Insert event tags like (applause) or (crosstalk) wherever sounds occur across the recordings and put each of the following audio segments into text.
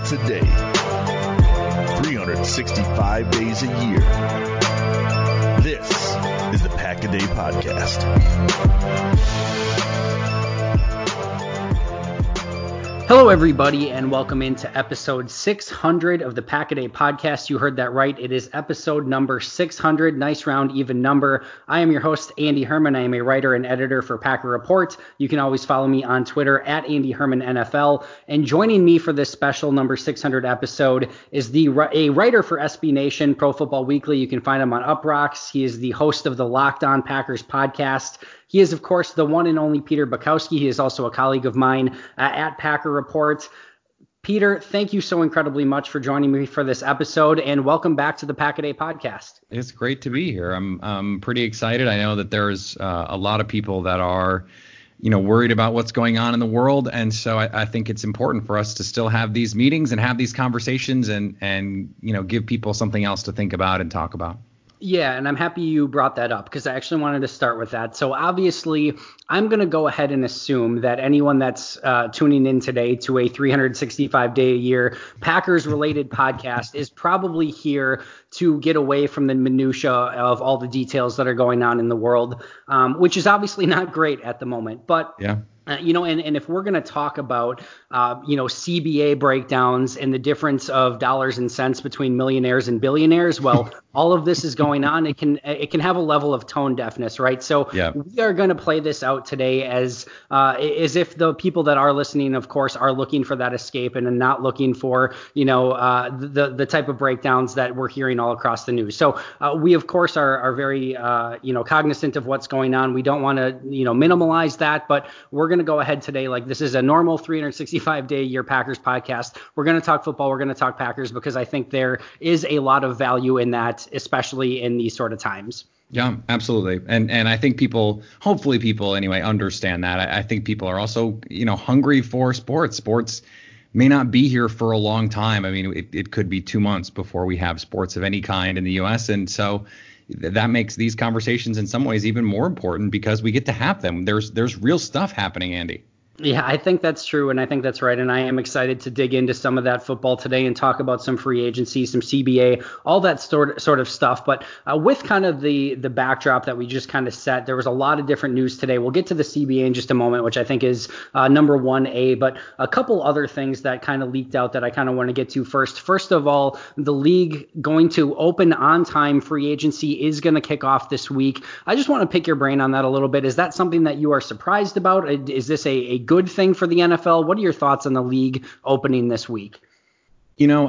minutes a day, 365 days a year. This is the Pack a Day Podcast. Hello, everybody, and welcome into episode 600 of the Pack a podcast. You heard that right. It is episode number 600. Nice round, even number. I am your host, Andy Herman. I am a writer and editor for Packer Report. You can always follow me on Twitter at Andy Herman NFL. And joining me for this special number 600 episode is the a writer for SB Nation, Pro Football Weekly. You can find him on Uproxx. He is the host of the Locked On Packers podcast. He is, of course, the one and only Peter Bukowski. He is also a colleague of mine uh, at Packer Report. Peter, thank you so incredibly much for joining me for this episode, and welcome back to the Pack a Day podcast. It's great to be here. I'm I'm pretty excited. I know that there's uh, a lot of people that are, you know, worried about what's going on in the world, and so I, I think it's important for us to still have these meetings and have these conversations, and and you know, give people something else to think about and talk about. Yeah, and I'm happy you brought that up because I actually wanted to start with that. So obviously, I'm going to go ahead and assume that anyone that's uh, tuning in today to a 365 day a year Packers related podcast is probably here to get away from the minutia of all the details that are going on in the world, um, which is obviously not great at the moment. But yeah. Uh, you know, and, and if we're going to talk about, uh, you know, CBA breakdowns and the difference of dollars and cents between millionaires and billionaires, well, (laughs) all of this is going on. It can it can have a level of tone deafness, right? So yeah. we are going to play this out today as uh, as if the people that are listening, of course, are looking for that escape and not looking for, you know, uh, the the type of breakdowns that we're hearing all across the news. So uh, we, of course, are are very, uh, you know, cognizant of what's going on. We don't want to, you know, minimalize that, but we're going to go ahead today like this is a normal 365 day year Packers podcast. We're going to talk football. We're going to talk Packers because I think there is a lot of value in that especially in these sort of times. Yeah, absolutely. And and I think people, hopefully people anyway, understand that. I, I, think people are also, you know, hungry for sports. Sports may not be here for a long time. I mean, it, it could be two months before we have sports of any kind in the U.S. And so that makes these conversations in some ways even more important because we get to have them. There's there's real stuff happening, Andy. Yeah, I think that's true, and I think that's right. And I am excited to dig into some of that football today and talk about some free agency, some CBA, all that sort sort of stuff. But uh, with kind of the the backdrop that we just kind of set, there was a lot of different news today. We'll get to the CBA in just a moment, which I think is uh, number one A. But a couple other things that kind of leaked out that I kind of want to get to first. First of all, the league going to open on time free agency is going to kick off this week. I just want to pick your brain on that a little bit. Is that something that you are surprised about? Is this a, a good thing for the NFL? What are your thoughts on the league opening this week? You know,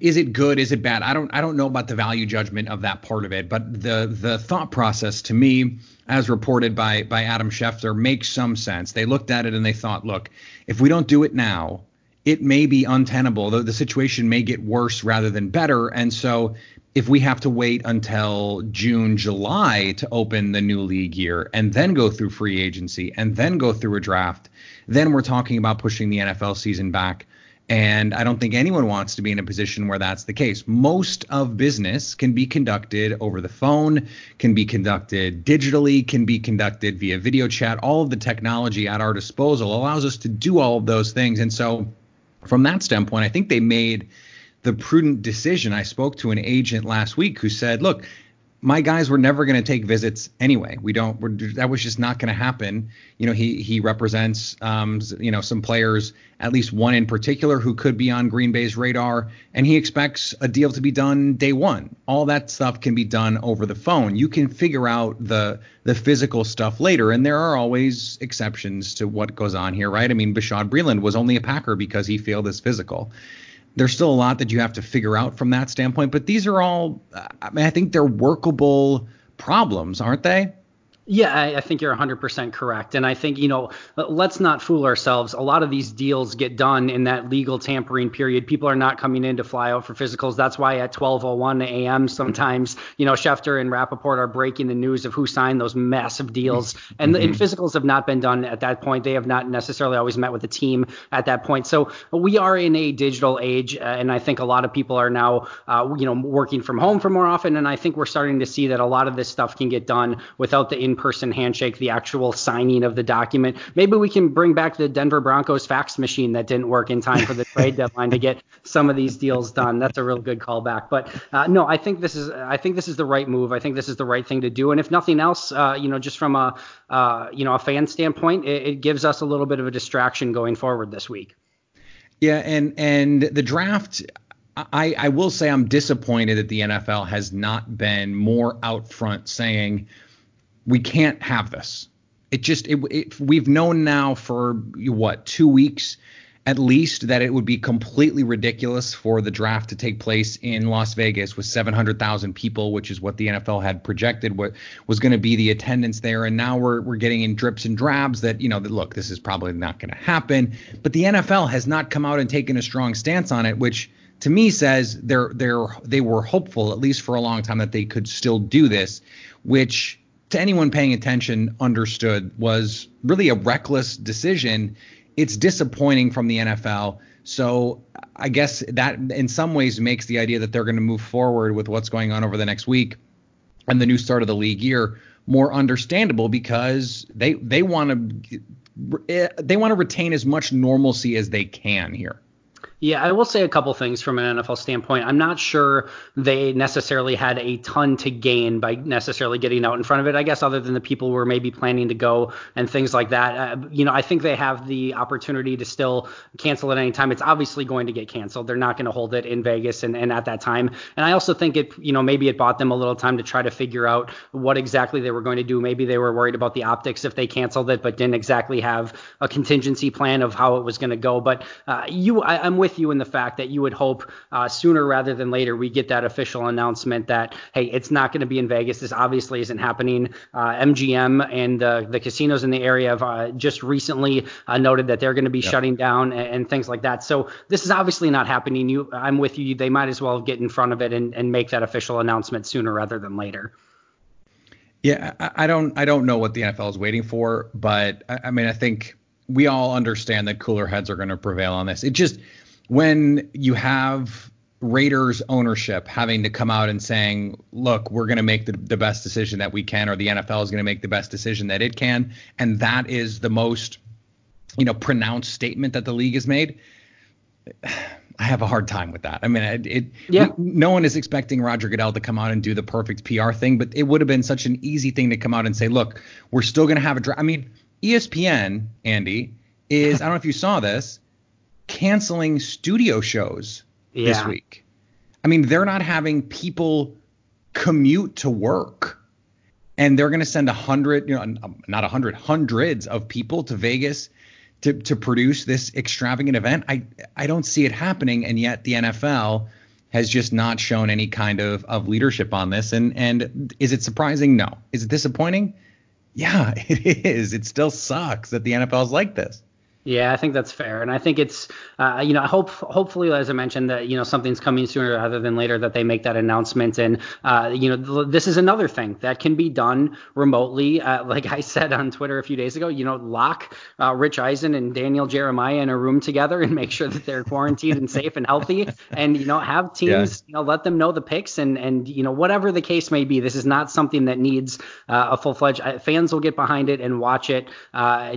is it good? Is it bad? I don't I don't know about the value judgment of that part of it, but the the thought process to me, as reported by by Adam Schefter, makes some sense. They looked at it and they thought, look, if we don't do it now, it may be untenable. The, the situation may get worse rather than better. And so if we have to wait until June, July to open the new league year and then go through free agency and then go through a draft, then we're talking about pushing the NFL season back. And I don't think anyone wants to be in a position where that's the case. Most of business can be conducted over the phone, can be conducted digitally, can be conducted via video chat. All of the technology at our disposal allows us to do all of those things. And so, from that standpoint, I think they made the prudent decision. I spoke to an agent last week who said, look, my guys were never going to take visits anyway. We don't. that was just not going to happen. You know, he he represents, um, you know, some players, at least one in particular, who could be on Green Bay's radar, and he expects a deal to be done day one. All that stuff can be done over the phone. You can figure out the the physical stuff later, and there are always exceptions to what goes on here, right? I mean, Bashaud Breeland was only a Packer because he failed his physical there's still a lot that you have to figure out from that standpoint, but these are all, I mean, I think they're workable problems, aren't they? Yeah, I, I, think you're 100% correct. And I think, you know, let's not fool ourselves. A lot of these deals get done in that legal tampering period. People are not coming in to fly out for physicals. That's why at 12:01 a.m. sometimes, you know, Schefter and Rapoport are breaking the news of who signed those massive deals. And, mm-hmm. and physicals have not been done at that point. They have not necessarily always met with the team at that point. So we are in a digital age, uh, and I think a lot of people are now, uh, you know, working from home for more often. And I think we're starting to see that a lot of this stuff can get done without the in-person handshake, the actual signing of the document. Maybe we can bring back the Denver Broncos fax machine that didn't work in time for the (laughs) trade deadline to get some of these deals done. That's a real good callback. But uh, no, I think this is I think this is the right move. I think this is the right thing to do. And if nothing else, uh, you know, just from a uh, you know a fan standpoint, it, it gives us a little bit of a distraction going forward this week. Yeah, and and the draft, I, I will say I'm disappointed that the NFL has not been more out front saying we can't have this. It just it, it, we've known now for what two weeks at least that it would be completely ridiculous for the draft to take place in Las Vegas with 700,000 people, which is what the NFL had projected what was going to be the attendance there. And now we're we're getting in drips and drabs that you know that look this is probably not going to happen. But the NFL has not come out and taken a strong stance on it, which to me says they're they're they were hopeful at least for a long time that they could still do this, which to anyone paying attention understood was really a reckless decision it's disappointing from the NFL. So I guess that in some ways makes the idea that they're going to move forward with what's going on over the next week and the new start of the league year more understandable because they they want to eh, they want to retain as much normalcy as they can here. Yeah, I will say a couple things from an NFL standpoint. I'm not sure they necessarily had a ton to gain by necessarily getting out in front of it. I guess other than the people who were maybe planning to go and things like that. Uh, you know, I think they have the opportunity to still cancel at any time. It's obviously going to get canceled. They're not going to hold it in Vegas and, and at that time. And I also think it, you know, maybe it bought them a little time to try to figure out what exactly they were going to do. Maybe they were worried about the optics if they canceled it, but didn't exactly have a contingency plan of how it was going to go. But uh, you, I, I'm with with you in the fact that you would hope uh, sooner rather than later we get that official announcement that hey, it's not going to be in Vegas. This obviously isn't happening. Uh, MGM and uh, the casinos in the area have uh, just recently uh, noted that they're going to be yep. shutting down and, and, things like that. So this is obviously not happening. You, I'm with you. They might as well get in front of it and, and make that official announcement sooner rather than later. Yeah, I, I don't I don't know what the NFL is waiting for, but I, I mean I think we all understand that cooler heads are going to prevail on this. It just when you have Raiders ownership having to come out and saying, look, we're going to make the, the best decision that we can, or the NFL is going to make the best decision that it can. And that is the most, you know, pronounced statement that the league has made. (sighs) I have a hard time with that. I mean, it, it yeah. no one is expecting Roger Goodell to come out and do the perfect PR thing, but it would have been such an easy thing to come out and say, look, we're still going to have a draft. I mean, ESPN, Andy, is I don't know if you saw this, canceling studio shows yeah. this week. I mean, they're not having people commute to work. And they're going to send a hundred, you know, um, not a hundred, hundreds of people to Vegas to, to produce this extravagant event. I I don't see it happening, and yet the NFL has just not shown any kind of, of leadership on this. And and is it surprising? No. Is it disappointing? Yeah, (laughs) it is. It still sucks that the NFL is like this. Yeah, I think that's fair, and I think it's, uh, you know, I hope hopefully, as I mentioned, that you know something's coming sooner rather than later that they make that announcement, and uh, you know, this is another thing that can be done remotely. Uh, like I said on Twitter a few days ago, you know, lock uh, Rich Eisen and Daniel Jeremiah in a room together and make sure that they're quarantined and safe and healthy, and you know, have (laughs) teams, yeah. you know, let them know the picks and and you know, whatever the case may be, this is not something that needs uh, a full fledged. Uh, fans will get behind it and watch it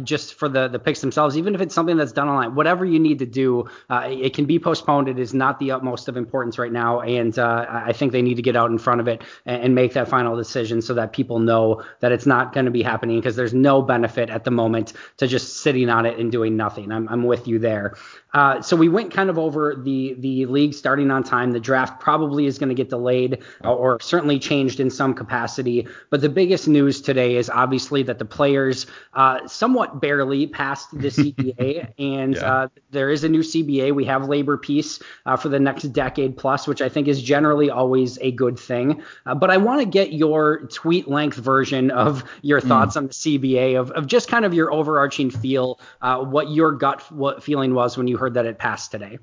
just for the the picks themselves, even if it's something that's done online, whatever you need to do, uh, it can be postponed. It is not the utmost of importance right now, and uh, I think they need to get out in front of it and, and, make that final decision so that people know that it's not going to be happening because there's no benefit at the moment to just sitting on it and doing nothing. I'm, I'm with you there. Uh, so we went kind of over the the league starting on time. The draft probably is going to get delayed uh, or certainly changed in some capacity. But the biggest news today is obviously that the players uh, somewhat barely passed the (laughs) CBA, and yeah. Uh, there is a new CBA. We have labor peace uh, for the next decade plus, which I think is generally always a good thing. but I want to get your tweet length version of your hmm. thoughts mm. on the CBA, of, of just kind of your overarching feel, what your gut what feeling was when you heard that it passed today.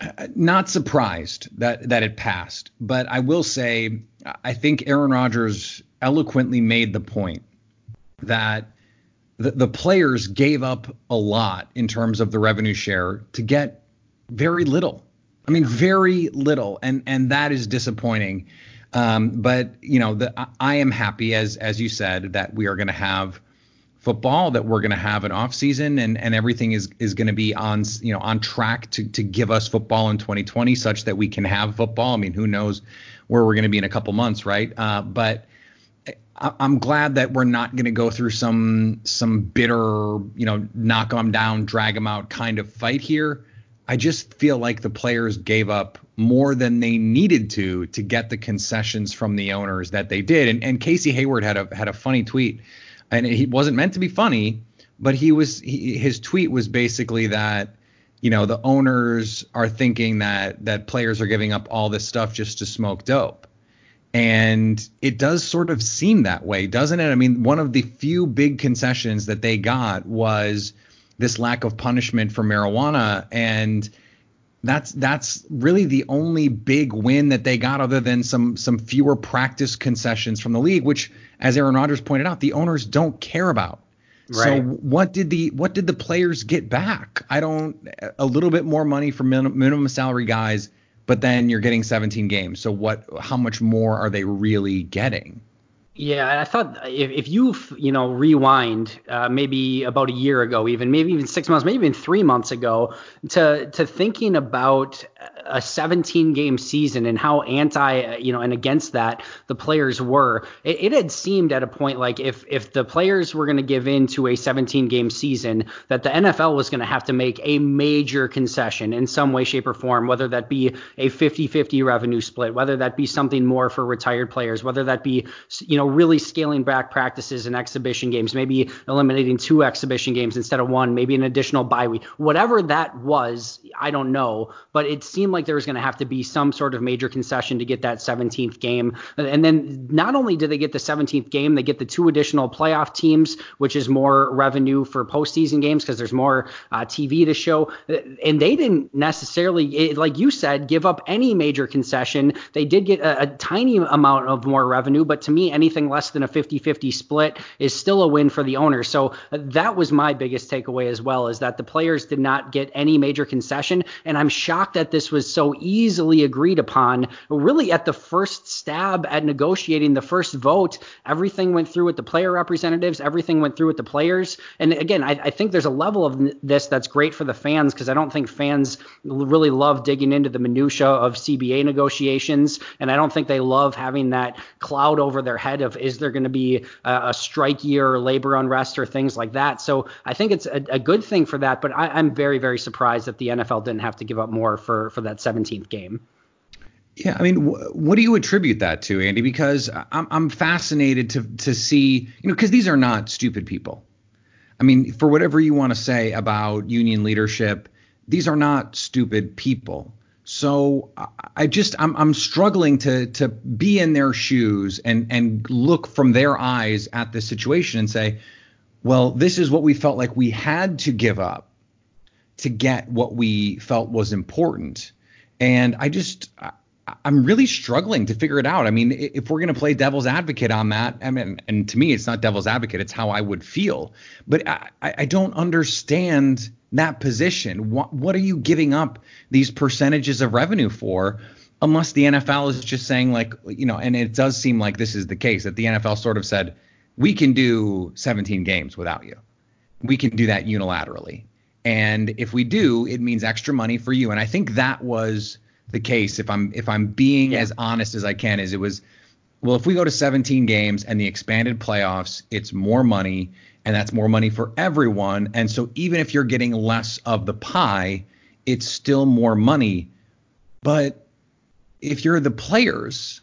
Uh, not surprised that that it passed, but I will say I think Aaron Rodgers eloquently made the point that the, the players gave up a lot in terms of the revenue share to get very little. I mean, very little, and and that is disappointing. Um, but you know, the, I am happy as as you said that we are going to have football, that we're going to have an off season, and and everything is is going to be on you know on track to to give us football in 2020, such that we can have football. I mean, who knows where we're going to be in a couple months, right? Uh, but I'm glad that we're not going to go through some some bitter, you know, knock them down, drag them out kind of fight here. I just feel like the players gave up more than they needed to to get the concessions from the owners that they did. And, and Casey Hayward had a had a funny tweet, and he wasn't meant to be funny, but he was he, his tweet was basically that you know the owners are thinking that that players are giving up all this stuff just to smoke dope. And it does sort of seem that way, doesn't it? I mean, one of the few big concessions that they got was this lack of punishment for marijuana and that's that's really the only big win that they got other than some some fewer practice concessions from the league which as Aaron Rodgers pointed out the owners don't care about. Right. So what did the what did the players get back? I don't a little bit more money for minimum, minimum salary guys, but then you're getting 17 games. So what how much more are they really getting? Yeah, I thought if, if you you know rewind uh, maybe about a year ago, even maybe even six months, maybe even three months ago, to to thinking about a 17 game season and how anti you know and against that the players were, it, it had seemed at a point like if if the players were going to give in to a 17 game season, that the NFL was going to have to make a major concession in some way, shape, or form, whether that be a 50-50 revenue split, whether that be something more for retired players, whether that be you know know, really scaling back practices and exhibition games, maybe eliminating two exhibition games instead of one, maybe an additional bye week, whatever that was, I don't know, but it seemed like there was going to have to be some sort of major concession to get that 17th game. And then not only did they get the 17th game, they get the two additional playoff teams, which is more revenue for postseason games because there's more uh, TV to show. And they didn't necessarily, like you said, give up any major concession. They did get a, a tiny amount of more revenue, but to me, anything anything less than a 50-50 split is still a win for the owner. So that was my biggest takeaway as well is that the players did not get any major concession. And I'm shocked that this was so easily agreed upon. Really at the first stab at negotiating the first vote everything went through with the player representatives everything went through with the players. And again I, I think there's a level of this that's great for the fans because I don't think fans really love digging into the minutia of CBA negotiations. And I don't think they love having that cloud over their head of is there going to be a, a, strike year or labor unrest or things like that. So I think it's a, a good thing for that. But I, am very very surprised that the NFL didn't have to give up more for for that 17th game. Yeah, I mean, wh- what do you attribute that to, Andy? Because I'm I'm fascinated to to see, you know, because these are not stupid people. I mean, for whatever you want to say about union leadership, these are not stupid people. So I just I'm I'm struggling to to be in their shoes and and look from their eyes at the situation and say, well, this is what we felt like we had to give up to get what we felt was important. And I just I, I'm really struggling to figure it out. I mean, if we're going to play devil's advocate on that, I mean, and to me, it's not devil's advocate; it's how I would feel. But I, I don't understand that position. What, what are you giving up these percentages of revenue for? Unless the NFL is just saying, like, you know, and it does seem like this is the case that the NFL sort of said, we can do 17 games without you. We can do that unilaterally. And if we do, it means extra money for you. And I think that was the case. If I'm if I'm being yeah. as honest as I can, is it was well, if we go to 17 games and the expanded playoffs, it's more money and that's more money for everyone. And so even if you're getting less of the pie, it's still more money. But if you're the players,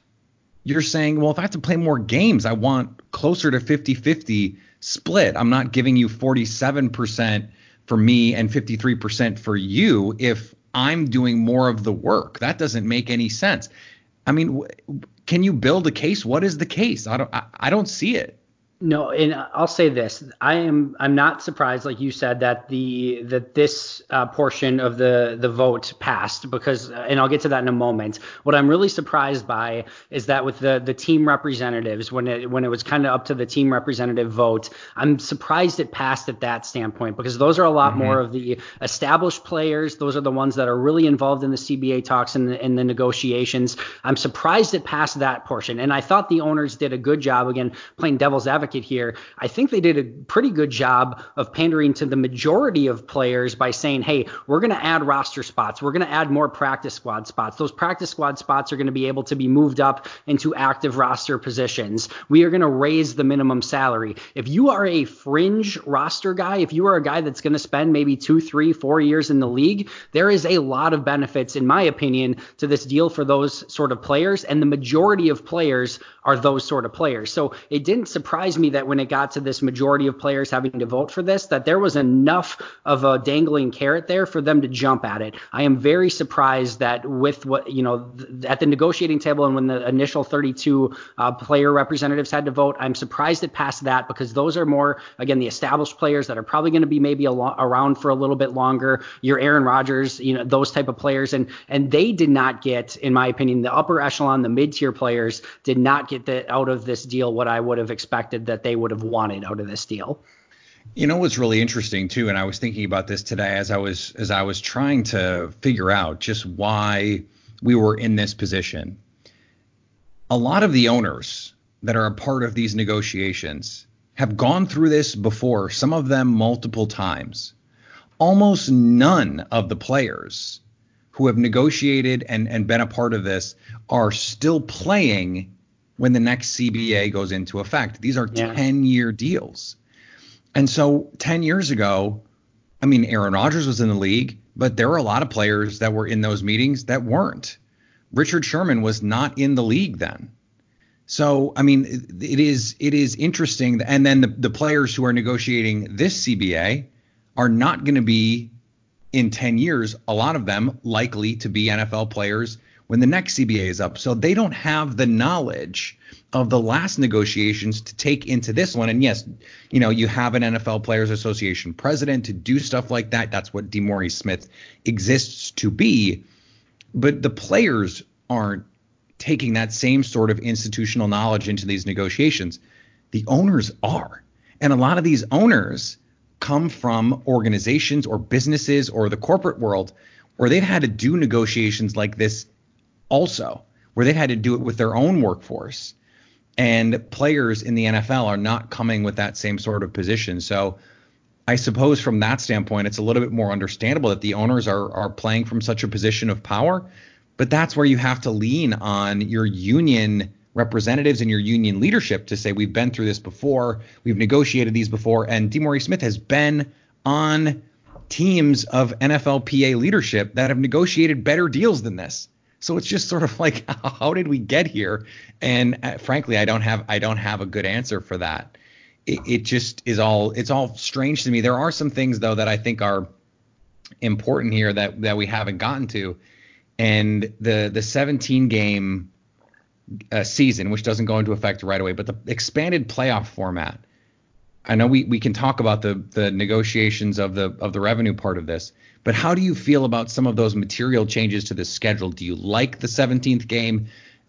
you're saying, well, if I have to play more games, I want closer to 50 50 split. I'm not giving you 47% for me and 53% for you if I'm doing more of the work. That doesn't make any sense. I mean, can you build a case? What is the case? I don't I, I don't see it. No, and I'll say this: I am I'm not surprised, like you said, that the that this uh, portion of the the vote passed because, and I'll get to that in a moment. What I'm really surprised by is that with the the team representatives, when it when it was kind of up to the team representative vote, I'm surprised it passed at that standpoint because those are a lot mm-hmm. more of the established players. Those are the ones that are really involved in the CBA talks and the, and the negotiations. I'm surprised it passed that portion, and I thought the owners did a good job again playing devil's advocate here, I think they did a pretty good job of pandering to the majority of players by saying, hey, we're going to add roster spots. We're going to add more practice squad spots. Those practice squad spots are going to be able to be moved up into active roster positions. We are going to raise the minimum salary. If you are a fringe roster guy, if you are a guy that's going to spend maybe two, three, four years in the league, there is a lot of benefits, in my opinion, to this deal for those sort of players. And the majority of players are those sort of players. So it didn't surprise me that when it got to this majority of players having to vote for this, that there was enough of a dangling carrot there for them to jump at it. I am very surprised that with what, you know, th- at the negotiating table and when the initial 32 uh, player representatives had to vote, I'm surprised it passed that because those are more, again, the established players that are probably going to be maybe lo- around for a little bit longer. Your Aaron Rodgers, you know, those type of players. And, and they did not get, in my opinion, the upper echelon, the mid tier players did not get the, out of this deal what I would have expected that they would have wanted out of this deal. You know what's really interesting too, and I was thinking about this today as I was as I was trying to figure out just why we were in this position. A lot of the owners that are a part of these negotiations have gone through this before, some of them multiple times. Almost none of the players who have negotiated and, and been a part of this are still playing when the next CBA goes into effect. These are 10 year deals. And so 10 years ago, I mean, Aaron Rodgers was in the league, but there were a lot of players that were in those meetings that weren't. Richard Sherman was not in the league then. So, I mean, it is it is interesting. And then the, the players who are negotiating this CBA are not going to be in 10 years, a lot of them likely to be NFL players when the next CBA is up. So they don't have the knowledge of the last negotiations to take into this one. And yes, you know, you have an NFL Players Association president to do stuff like that. That's what DeMaurice Smith exists to be. But the players aren't taking that same sort of institutional knowledge into these negotiations. The owners are. And a lot of these owners come from organizations or businesses or the corporate world where they've had to do negotiations like this also, where they've had to do it with their own workforce. And players in the NFL are not coming with that same sort of position. So I suppose from that standpoint, it's a little bit more understandable that the owners are are playing from such a position of power. But that's where you have to lean on your union representatives and your union leadership to say we've been through this before, we've negotiated these before, and DeMaurice Smith has been on teams of NFLPA leadership that have negotiated better deals than this. So it's just sort of (laughs) like, how did we get here? And uh, frankly, I don't have I don't have a good answer for that. It, it just is all it's all strange to me. There are some things though that I think are important here that that we haven't gotten to, and the the 17 game uh, season, which doesn't go into effect right away, but the expanded playoff format. I know we, we can talk about the the negotiations of the of the revenue part of this, but how do you feel about some of those material changes to the schedule? Do you like the 17th game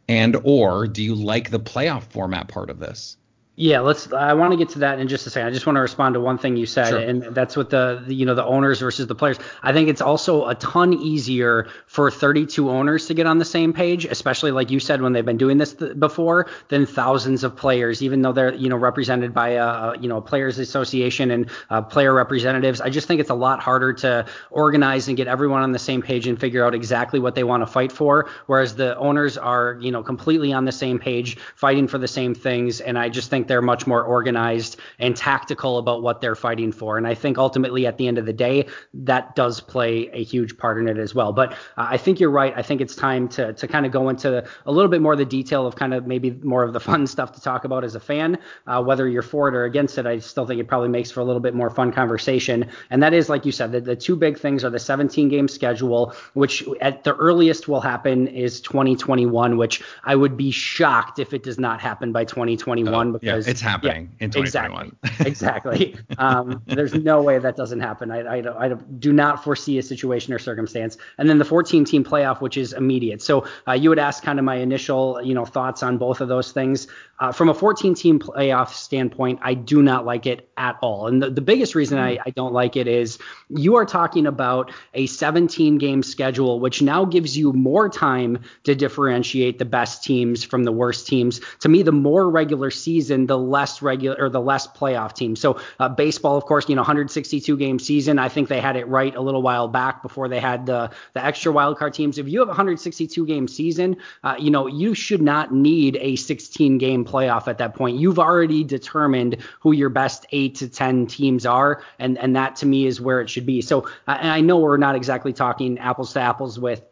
and or do you like the playoff format part of this? Yeah, let's. I want to get to that in just a second. I just want to respond to one thing you said, sure. and that's with the, the, you know the owners versus the players. I think it's also a ton easier for 32 owners to get on the same page, especially like you said when they've been doing this th- before, than thousands of players, even though they're you know represented by a you know a players association and uh, player representatives. I just think it's a lot harder to organize and get everyone on the same page and figure out exactly what they want to fight for, whereas the owners are you know completely on the same page, fighting for the same things, and I just think think they're much more organized and tactical about what they're fighting for. And I think ultimately at the end of the day, that does play a huge part in it as well. But uh, I think you're right. I think it's time to to kind of go into a little bit more of the detail of kind of maybe more of the (laughs) fun stuff to talk about as a fan. Uh, whether you're for it or against it, I still think it probably makes for a little bit more fun conversation. And that is, like you said, the, the two big things are the 17 game schedule, which at the earliest will happen is 2021, which I would be shocked if it does not happen by 2021. Uh, yeah because yeah, it's happening yeah, in 2021. Exactly. (laughs) exactly. Um, there's no way that doesn't happen. I, I, I, do not foresee a situation or circumstance. And then the 14 team playoff, which is immediate. So uh, you would ask kind of my initial, you know, thoughts on both of those things. Uh, from a 14 team playoff standpoint, I do not like it at all. And the, the biggest reason I, I don't like it is you are talking about a 17 game schedule, which now gives you more time to differentiate the best teams from the worst teams. To me, the more regular season, the less regular or the less playoff team. So uh, baseball, of course, you know, 162 game season. I think they had it right a little while back before they had the the extra wild card teams. If you have 162 game season, uh, you know, you should not need a 16 game playoff at that point. You've already determined who your best eight to 10 teams are, and and that to me is where it should be. So, and I know we're not exactly talking apples to apples with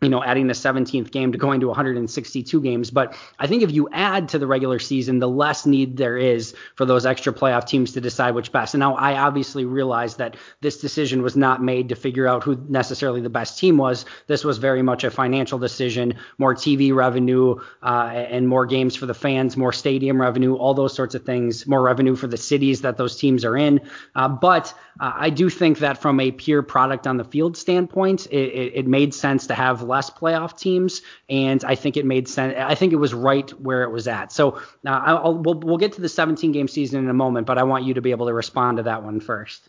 you know, adding the 17th game to going to 162 games. But I think if you add to the regular season, the less need there is for those extra playoff teams to decide which best. And now I obviously realize that this decision was not made to figure out who necessarily the best team was. This was very much a financial decision, more TV revenue uh, and more games for the fans, more stadium revenue, all those sorts of things, more revenue for the cities that those teams are in. Uh, but uh, I do think that from a pure product on the field standpoint, it, it, it made sense to have less playoff teams, and I think it made sense. I think it was right where it was at. So uh, I'll, we'll, we'll get to the 17 game season in a moment, but I want you to be able to respond to that one first.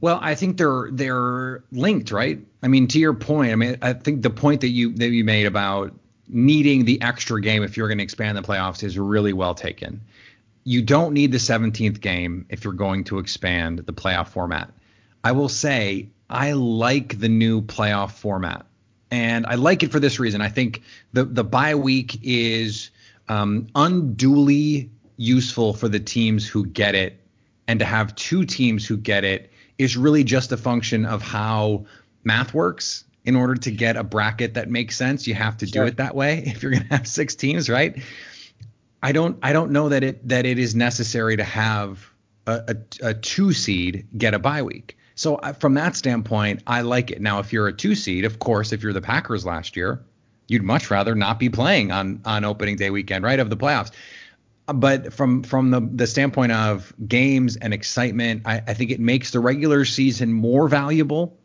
Well, I think they're they're linked, right? I mean, to your point, I mean, I think the point that you that you made about needing the extra game if you're going to expand the playoffs is really well taken. You don't need the 17th game if you're going to expand the playoff format. I will say I like the new playoff format and I like it for this reason. I think the the bye week is um, unduly useful for the teams who get it, and to have two teams who get it is really just a function of how math works. In order to get a bracket that makes sense, you have to sure. do it that way. (laughs) If you're going to have six teams, right? I don't I don't know that it that it is necessary to have a, a, a two seed get a bye week. So uh, from that standpoint, I like it. Now, if you're a two seed, of course, if you're the Packers last year, you'd much rather not be playing on on opening day weekend, right, of the playoffs. But from from the the standpoint of games and excitement, I, I think it makes the regular season more valuable.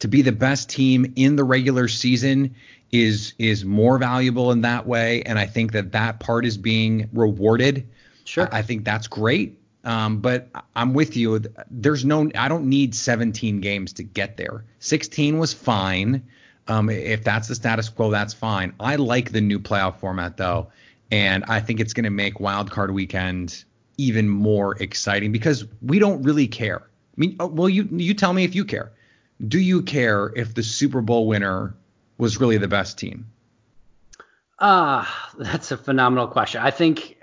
To be the best team in the regular season is is more valuable in that way, and I think that that part is being rewarded. Sure. I, I think that's great. Um, but I'm with you. There's no, I don't need 17 games to get there. 16 was fine. Um, if that's the status quo, that's fine. I like the new playoff format though, and I think it's going to make Wild Card Weekend even more exciting because we don't really care. I mean, oh, well, you you tell me if you care. Do you care if the Super Bowl winner was really the best team? Ah, uh, that's a phenomenal question. I think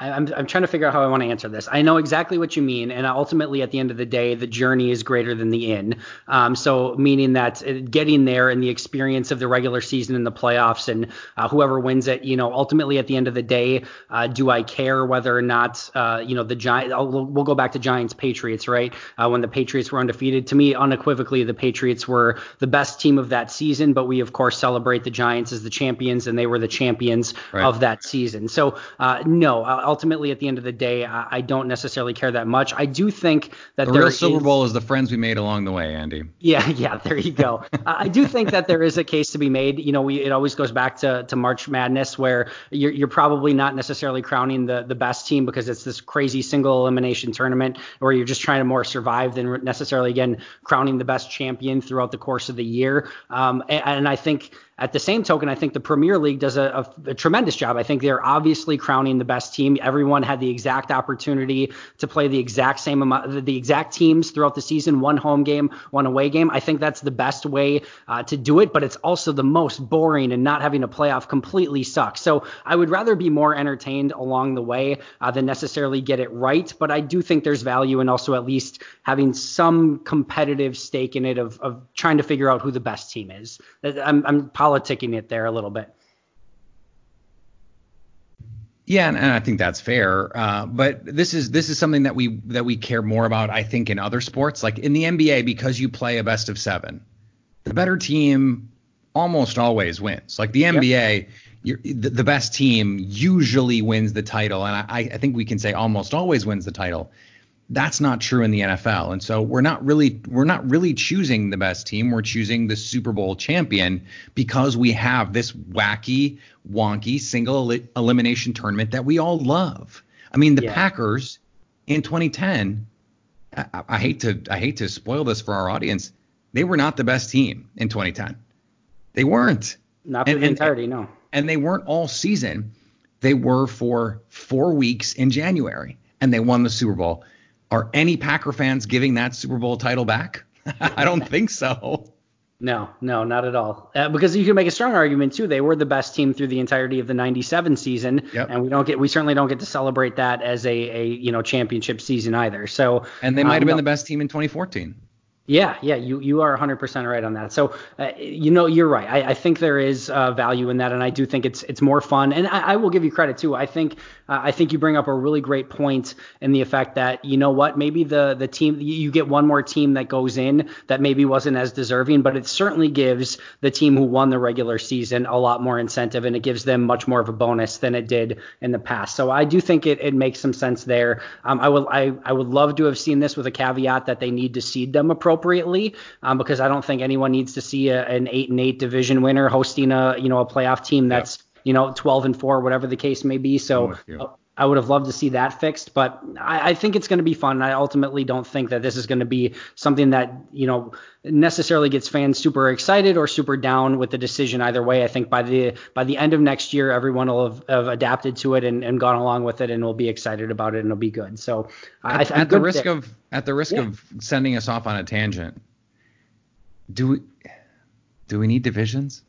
I'm, I'm trying to figure out how I want to answer this. I know exactly what you mean, and ultimately, at the end of the day, the journey is greater than the end. Um, so, meaning that uh, getting there and the experience of the regular season and the playoffs, and uh, whoever wins it, you know, ultimately, at the end of the day, uh, do I care whether or not, uh, you know, the Giants? We'll, we'll, go back to Giants Patriots, right? Uh, when the Patriots were undefeated, to me, unequivocally, the Patriots were the best team of that season. But we, of course, celebrate the Giants as the champions, and they were the champions right. of that season. So, uh, no ultimately, at the end of the day, I, I, don't necessarily care that much. I do think that the real Super Bowl is the friends we made along the way, Andy. Yeah, (laughs) yeah, there you go. (laughs) I do think that there is a case to be made. You know, we it always goes back to, to March Madness, where you're, you're probably not necessarily crowning the the best team because it's this crazy single elimination tournament, where you're just trying to more survive than necessarily again crowning the best champion throughout the course of the year. Um, and, and I think at the same token, I think the Premier League does a, a, a, tremendous job. I think they're obviously crowning the best team. Everyone had the exact opportunity to play the exact same amount, the exact teams throughout the season, one home game, one away game. I think that's the best way uh, to do it, but it's also the most boring and not having a playoff completely sucks. So I would rather be more entertained along the way uh, than necessarily get it right. But I do think there's value in also at least having some competitive stake in it of, of trying to figure out who the best team is. I'm, I'm politicking it there a little bit. Yeah, and, and I think that's fair. Uh, but this is this is something that we that we care more about, I think, in other sports, like in the NBA, because you play a best of seven. The better team almost always wins. Like the NBA, yep. the, the, best team usually wins the title, and I, I think we can say almost always wins the title. That's not true in the NFL, and so we're not really we're not really choosing the best team. We're choosing the Super Bowl champion because we have this wacky, wonky single elimination tournament that we all love. I mean, the yeah. Packers in 2010. I, I hate to I hate to spoil this for our audience. They were not the best team in 2010. They weren't. Not for and, the entirety, no. And they weren't all season. They were for four weeks in January, and they won the Super Bowl. Are any Packer fans giving that Super Bowl title back? (laughs) I don't think so. No, no, not at all. Uh, because you can make a strong argument too. They were the best team through the entirety of the '97 season, yep. and we don't get, we certainly don't get to celebrate that as a, a you know championship season either. So, and they might um, have been the best team in 2014. Yeah, yeah, you you are 100% right on that. So, uh, you know, you're right. I, I think there is uh, value in that, and I do think it's it's more fun. And I, I will give you credit too. I think uh, I think you bring up a really great point in the effect that you know what, maybe the the team you get one more team that goes in that maybe wasn't as deserving, but it certainly gives the team who won the regular season a lot more incentive, and it gives them much more of a bonus than it did in the past. So I do think it, it makes some sense there. Um, I would I I would love to have seen this with a caveat that they need to seed them appropriately appropriately um, because I don't think anyone needs to see a, an eight and eight division winner hosting a you know a playoff team that's yep. you know 12 and four whatever the case may be. So I would have loved to see that fixed, but I, I think it's going to be fun. I ultimately don't think that this is going to be something that you know necessarily gets fans super excited or super down with the decision either way. I think by the by the end of next year, everyone will have, have adapted to it and, and, gone along with it and will be excited about it and it'll be good. So at, at the risk of at the risk yeah. of sending us off on a tangent, do we do we need divisions?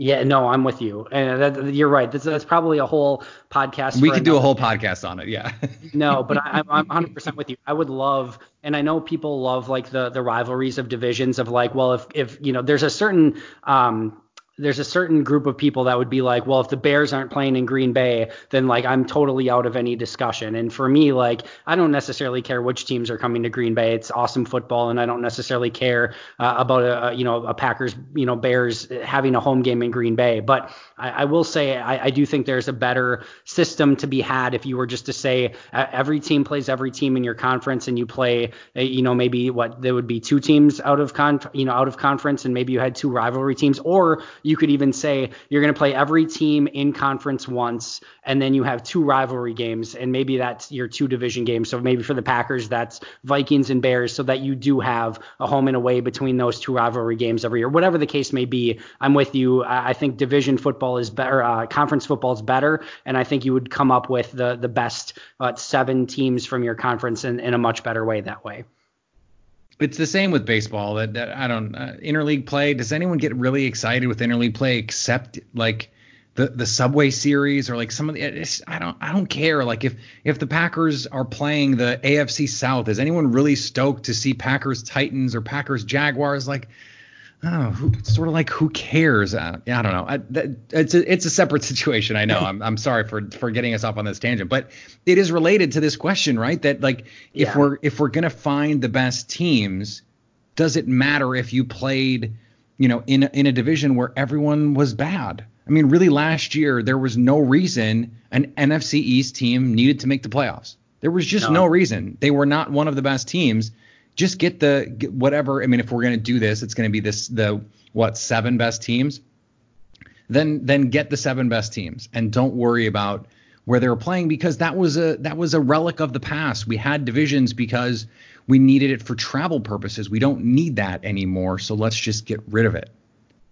Yeah, no, I'm with you, and that, you're right. That's, that's probably a whole podcast. We could do a whole podcast on it. Yeah. (laughs) no, but I, I'm 100 percent with you. I would love, and I know people love like the the rivalries of divisions of like, well, if if you know, there's a certain um there's a certain group of people that would be like, well, if the Bears aren't playing in Green Bay, then like I'm totally out of any discussion. And for me, like I don't necessarily care which teams are coming to Green Bay. It's awesome football, and I don't necessarily care uh, about a, you know a Packers you know Bears having a home game in Green Bay. But I, I will say I, I, do think there's a better system to be had if you were just to say uh, every team plays every team in your conference, and you play uh, you know maybe what there would be two teams out of con you know out of conference, and maybe you had two rivalry teams, or you could even say you're going to play every team in conference once, and then you have two rivalry games, and maybe that's your two division games. So maybe for the Packers, that's Vikings and Bears, so that you do have a home and away between those two rivalry games every year. Whatever the case may be, I'm with you. I think division football is better, uh, conference football is better, and I think you would come up with the the best uh, seven teams from your conference in, in a much better way that way it's the same with baseball. That, that I don't uh, interleague play. Does anyone get really excited with interleague play except like the the Subway Series or like some of the? I don't I don't care. Like if if the Packers are playing the AFC South, is anyone really stoked to see Packers Titans or Packers Jaguars? Like oh, who, sort of like who cares? Uh, I don't know. I, that, it's a it's a separate (laughs) situation. I know. I'm I'm sorry for for getting us off on this tangent, but it is related to this question, right? That like if yeah. we're if we're gonna find the best teams, does it matter if you played, you know, in a, in a division where everyone was bad? I mean, really, last year there was no reason an NFC East team needed to make the playoffs. There was just no, no reason. They were not one of the best teams just get the get whatever. I mean, if we're going to do this, it's going to be this the what seven best teams. Then then get the seven best teams and don't worry about where they were playing because that was a that was a relic of the past. We had divisions because we needed it for travel purposes. We don't need that anymore, so let's just get rid of it.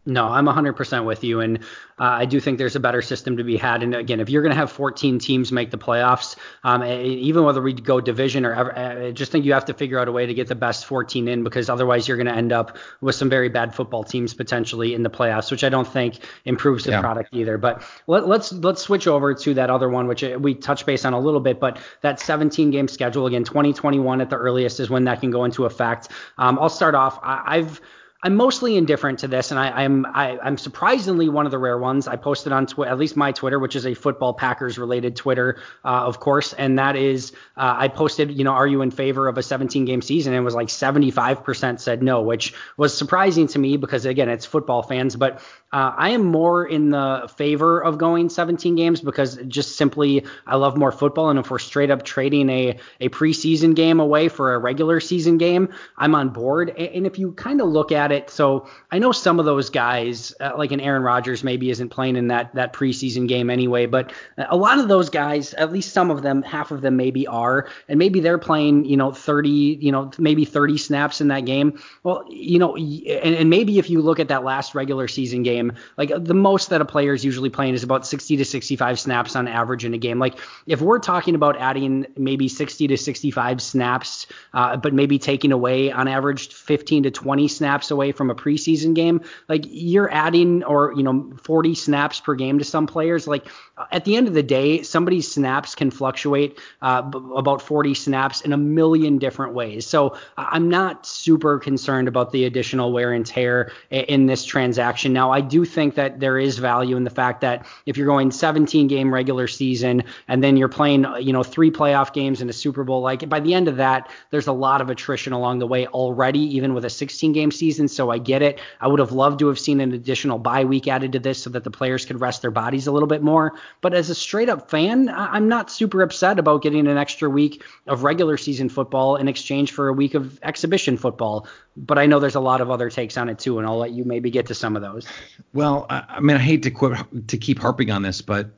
No, I'm 100% with you. And uh, I do think there's a better system to be had. And again, if you're going to have 14 teams make the playoffs, um, even whether we go division or ever, I just think you have to figure out a way to get the best 14 in because otherwise you're going to end up with some very bad football teams potentially in the playoffs, which I don't think improves the yeah. product either. But let, us let's, let's switch over to that other one, which we touched base on a little bit. But that 17 game schedule again, 2021 at the earliest is when that can go into effect. Um, I'll start off. I, I've I'm mostly indifferent to this, and I, I'm I, am i am surprisingly one of the rare ones. I posted on tw- at least my Twitter, which is a football Packers related Twitter, uh, of course, and that is uh, I posted, you know, are you in favor of a 17 game season? And it was like 75% said no, which was surprising to me because again, it's football fans, but uh, I am more in the favor of going 17 games because just simply I love more football. And if we're straight up trading a, a preseason game away for a regular season game, I'm on board. And if you kind of look at it, so I know some of those guys, uh, like an Aaron Rodgers, maybe isn't playing in that that preseason game anyway, but a lot of those guys, at least some of them, half of them maybe are, and maybe they're playing, you know, 30, you know, maybe 30 snaps in that game. Well, you know, and, and maybe if you look at that last regular season game game. Like the most that a player is usually playing is about 60 to 65 snaps on average in a game. Like if we're talking about adding maybe 60 to 65 snaps, uh, but maybe taking away on average 15 to 20 snaps away from a preseason game, like you're adding or you know 40 snaps per game to some players. Like at the end of the day, somebody's snaps can fluctuate uh, b- about 40 snaps in a million different ways. So I'm not super concerned about the additional wear and tear in, in this transaction. Now I do think that there is value in the fact that if you're going 17 game regular season and then you're playing, you know, three playoff games in a Super Bowl, like by the end of that, there's a lot of attrition along the way already, even with a 16 game season. So I get it. I would have loved to have seen an additional bye week added to this so that the players could rest their bodies a little bit more. But as a straight up fan, I'm not super upset about getting an extra week of regular season football in exchange for a week of exhibition football but I know there's a lot of other takes on it too, and I'll let you maybe get to some of those. Well, I mean, I hate to quit, to keep harping on this, but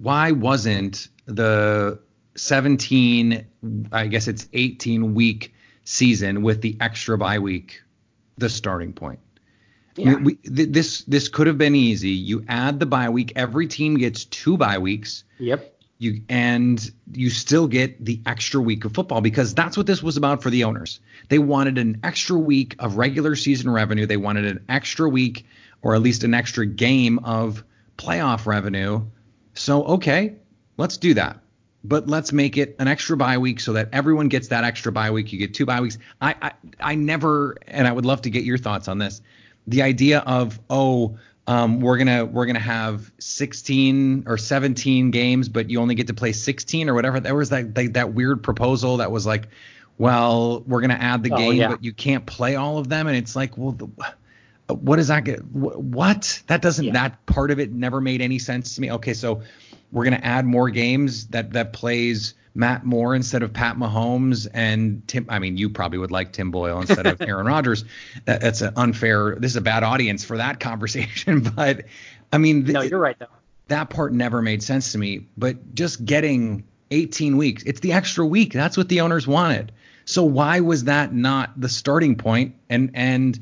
why wasn't the 17, I guess it's 18 week season with the extra bye week the starting point? Yeah. We, we, this this could have been easy. You add the bye week. Every team gets two bye weeks. Yep you and you still get the extra week of football because that's what this was about for the owners. They wanted an extra week of regular season revenue. They wanted an extra week or at least an extra game of playoff revenue. So okay, let's do that. But let's make it an extra bye week so that everyone gets that extra bye week. You get two bye weeks. I I, I never and I would love to get your thoughts on this. The idea of oh um, we're gonna we're gonna have 16 or 17 games, but you only get to play 16 or whatever. There was that that, that weird proposal that was like, well, we're gonna add the oh, game, yeah. but you can't play all of them, and it's like, well, the, what does that get? What that doesn't yeah. that part of it never made any sense to me. Okay, so we're gonna add more games that that plays Matt Moore instead of Pat Mahomes and Tim. I mean, you probably would like Tim Boyle instead of (laughs) Aaron Rodgers. That, that's an unfair. This is a bad audience for that conversation. (laughs) But I mean, no, you're right though. That part never made sense to me. But just getting 18 weeks, it's the extra week. That's what the owners wanted. So why was that not the starting point? And and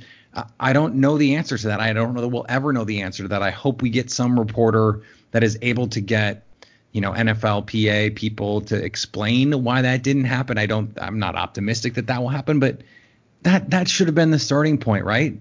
I don't know the answer to that. I don't know that we'll ever know the answer to that. I hope we get some reporter that is able to get you know NFLPA people to explain why that didn't happen. I don't. I'm not optimistic that that will happen, but that that should have been the starting point, right?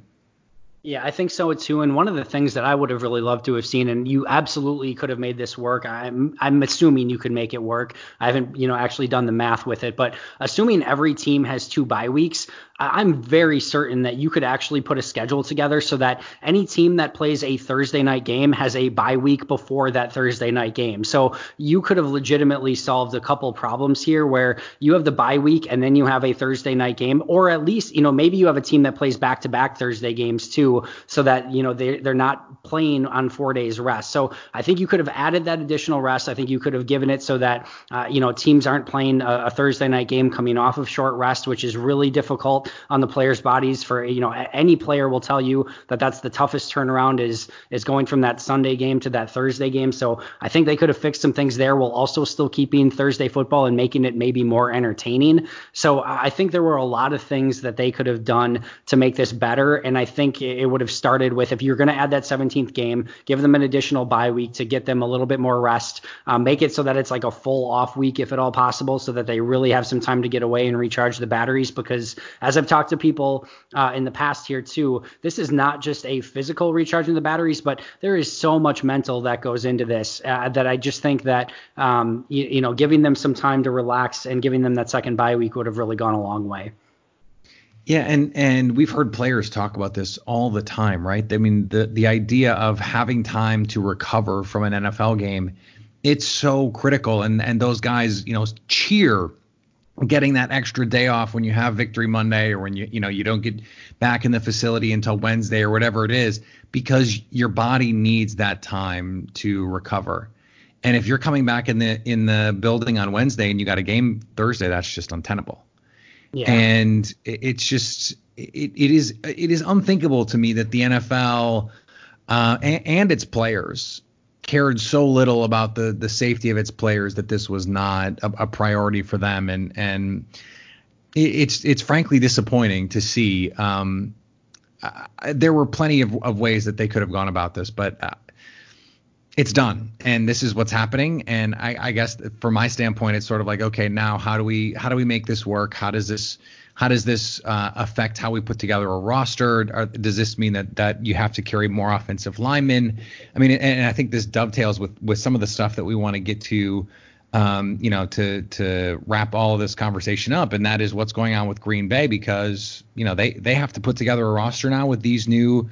Yeah, I think so too. And one of the things that I would have really loved to have seen, and you absolutely could have made this work. I'm I'm assuming you could make it work. I haven't, you know, actually done the math with it, but assuming every team has two bye weeks, I'm very certain that you could actually put a schedule together so that any team that plays a Thursday night game has a bye week before that Thursday night game. So you could have legitimately solved a couple problems here where you have the bye week and then you have a Thursday night game, or at least, you know, maybe you have a team that plays back to back Thursday games too, so that, you know, they, they're not playing on four days rest. So I think you could have added that additional rest. I think you could have given it so that, uh, you know, teams aren't playing a, a Thursday night game coming off of short rest, which is really difficult on the players' bodies. For you know, any player will tell you that that's the toughest turnaround is is going from that Sunday game to that Thursday game. So I think they could have fixed some things there while also still keeping Thursday football and making it maybe more entertaining. So I think there were a lot of things that they could have done to make this better. And I think it would have started with if you're going to add that 17th game, give them an additional bye week to get them a little bit more rest, um, make it so that it's like a full off week if at all possible, so that they really have some time to get away and recharge the batteries. Because as I've talked to people uh, in the past here too. This is not just a physical recharging the batteries, but there is so much mental that goes into this uh, that I just think that um, you, you know giving them some time to relax and giving them that second bye week would have really gone a long way. Yeah, and and we've heard players talk about this all the time, right? I mean, the the idea of having time to recover from an NFL game, it's so critical, and and those guys, you know, cheer getting that extra day off when you have victory monday or when you you know you don't get back in the facility until wednesday or whatever it is because your body needs that time to recover. And if you're coming back in the in the building on wednesday and you got a game thursday that's just untenable yeah. and it, it's just it, it is it is unthinkable to me that the nfl uh, and, and its players cared so little about the the safety of its players that this was not a, a priority for them, and and it, it's it's frankly disappointing to see. Um, I, there were plenty of, of ways that they could have gone about this, but uh, it's done, and this is what's happening. And I, I guess from my standpoint, it's sort of like, okay, now how do we how do we make this work? How does this how does this uh, affect how we put together a roster? Or does this mean that that you have to carry more offensive linemen? I mean, and, and I think this dovetails with with some of the stuff that we want to get to. Um, you know, to to wrap all this conversation up, and that is what's going on with Green Bay because you know they they have to put together a roster now with these new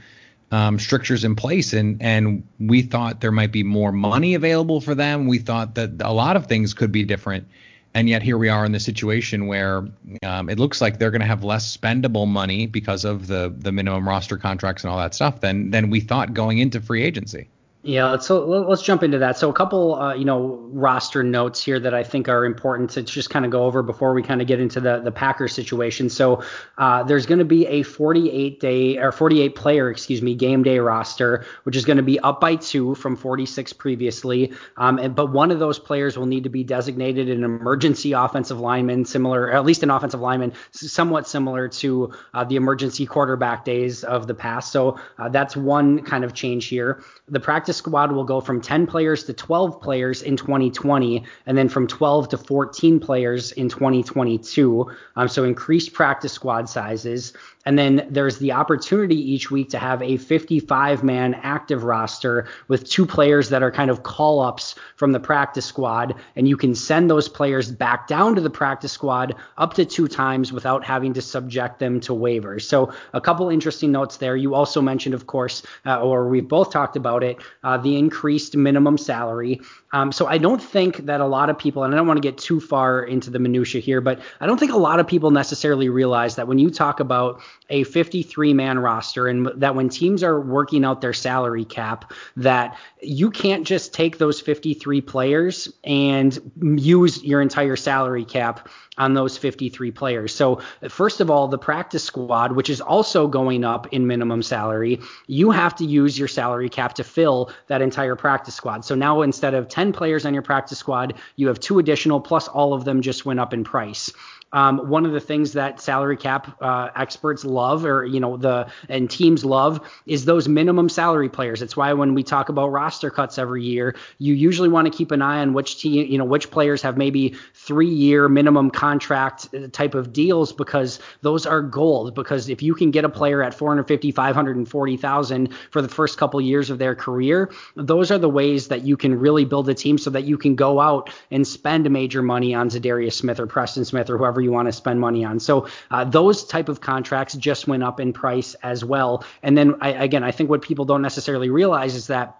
um, strictures in place, and and we thought there might be more money available for them. We thought that a lot of things could be different, and yet here we are in the situation where um, it looks like they're going to have less spendable money because of the the minimum roster contracts and all that stuff than than we thought going into free agency. Yeah, so let's jump into that. So a couple, uh, you know, roster notes here that I think are important to just kind of go over before we kind of get into the the Packers situation. So uh, there's going to be a 48 day or 48 player, excuse me, game day roster, which is going to be up by two from 46 previously. Um, and, but one of those players will need to be designated an emergency offensive lineman, similar, at least an offensive lineman, somewhat similar to uh, the emergency quarterback days of the past. So uh, that's one kind of change here. The practice practice squad will go from 10 players to 12 players in 2020, and then from 12 to 14 players in 2022. Um, so increased practice squad sizes. And then there's the opportunity each week to have a 55 man active roster with two players that are kind of call ups from the practice squad. And you can send those players back down to the practice squad up to two times without having to subject them to waivers. So a couple interesting notes there. You also mentioned, of course, uh, or we've both talked about it, uh, the increased minimum salary. Um, so I don't think that a lot of people, and I don't want to get too far into the minutia here, but I don't think a lot of people necessarily realize that when you talk about a 53 man roster and that when teams are working out their salary cap, that you can't just take those 53 players and use your entire salary cap on those 53 players. So, first of all, the practice squad, which is also going up in minimum salary, you have to use your salary cap to fill that entire practice squad. So now instead of 10 players on your practice squad, you have two additional, plus all of them just went up in price. Um, one of the things that salary cap uh, experts love, or you know the and teams love, is those minimum salary players. It's why when we talk about roster cuts every year, you usually want to keep an eye on which team, you know, which players have maybe three-year minimum contract uh, type of deals because those are gold. Because if you can get a player at 450, 540,000 for the first couple years of their career, those are the ways that you can really build a team so that you can go out and spend major money on Za'Darius Smith or Preston Smith or whoever you want to spend money on. So uh, those type of contracts just went up in price as well. And then I, again, I think what people don't necessarily realize is that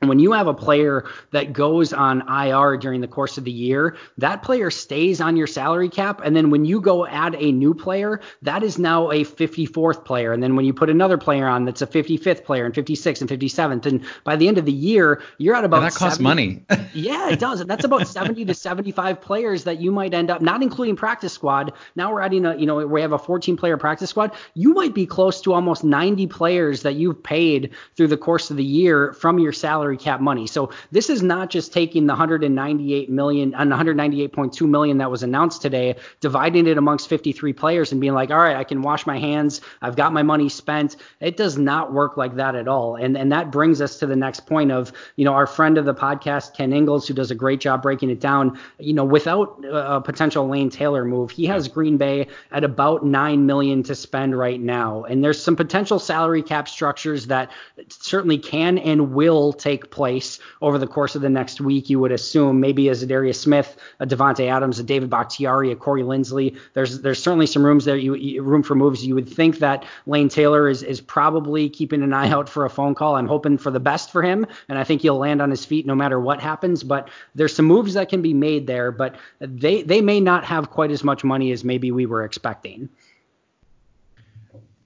when you have a player that goes on IR during the course of the year, that player stays on your salary cap. And then when you go add a new player, that is now a 54th player. And then when you put another player on, that's a 55th player and 56th and 57th. And by the end of the year, you're at about and that costs 70, money. yeah, it does. And That's about 70 to 75 players that you might end up, not including practice squad. Now we're adding a, you know, we have a 14 player practice squad. You might be close to almost 90 players that you've paid through the course of the year from your salary salary cap money. So this is not just taking the 198 million uh, and 198.2 million that was announced today, dividing it amongst 53 players and being like, all right, I can wash my hands. I've got my money spent. It does not work like that at all. And and that brings us to the next point of, you know, our friend of the podcast, Ken Ingalls, who does a great job breaking it down. You know, without a potential Lane Taylor move, he has Green Bay at about nine million to spend right now. And there's some potential salary cap structures that certainly can and will take take place over the course of the next week. You would assume maybe a Za'Darius Smith, a Davante Adams, a David Bakhtiari, a Corey Linsley. There's there's certainly some rooms there. You, room for moves. You would think that Lane Taylor is is probably keeping an eye out for a phone call. I'm hoping for the best for him, and I think he'll land on his feet no matter what happens. But there's some moves that can be made there, but they they may not have quite as much money as maybe we were expecting.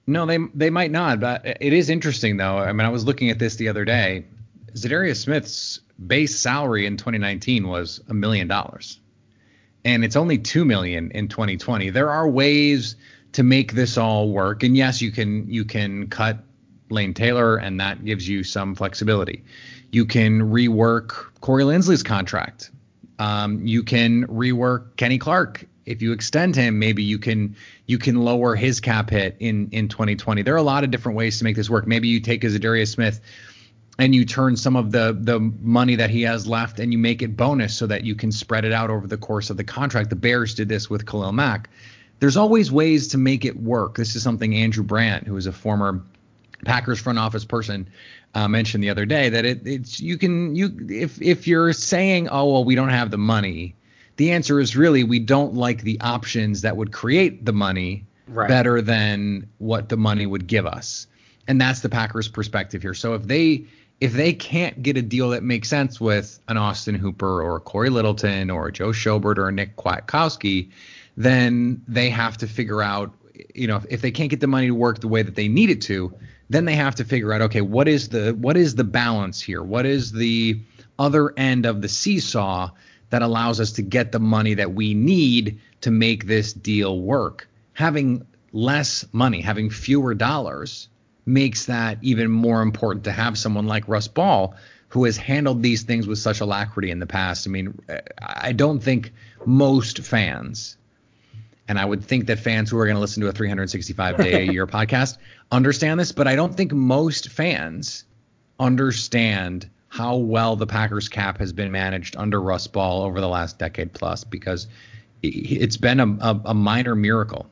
No, they they might not, but it is interesting though. I mean, I was looking at this the other day. Za'Darius Smith's base salary in 2019 was a million dollars, and it's only two million in 2020. There are ways to make this all work, and yes, you can you can cut Lane Taylor, and that gives you some flexibility. You can rework Corey Linsley's contract. Um, you can rework Kenny Clark if you extend him, maybe you can you can lower his cap hit in in 2020. There are a lot of different ways to make this work. Maybe you take a Za'Darius Smith and you turn some of the the money that he has left and you make it bonus so that you can spread it out over the course of the contract. The Bears did this with Khalil Mack. There's always ways to make it work. This is something Andrew Brandt, who is a former Packers front office person, uh, mentioned the other day that it, it's you can you if if you're saying oh well we don't have the money the answer is really we don't like the options that would create the money right. better than what the money would give us. And that's the Packers perspective here. So if they if they can't get a deal that makes sense with an Austin Hooper or a Cory Littleton or a Joe Schobert or a Nick Kwiatkowski, then they have to figure out, you know, if, if they can't get the money to work the way that they need it to, then they have to figure out, okay, what is the what is the balance here? What is the other end of the seesaw that allows us to get the money that we need to make this deal work. Having less money, having fewer dollars makes that even more important to have someone like Russ Ball who has handled these things with such alacrity in the past. I mean, I don't think most fans and I would think that fans who are going to listen to a 365 day a (laughs) year podcast understand this, but I don't think most fans understand how well the Packers cap has been managed under Russ Ball over the last decade plus because it's been a, a, a minor miracle.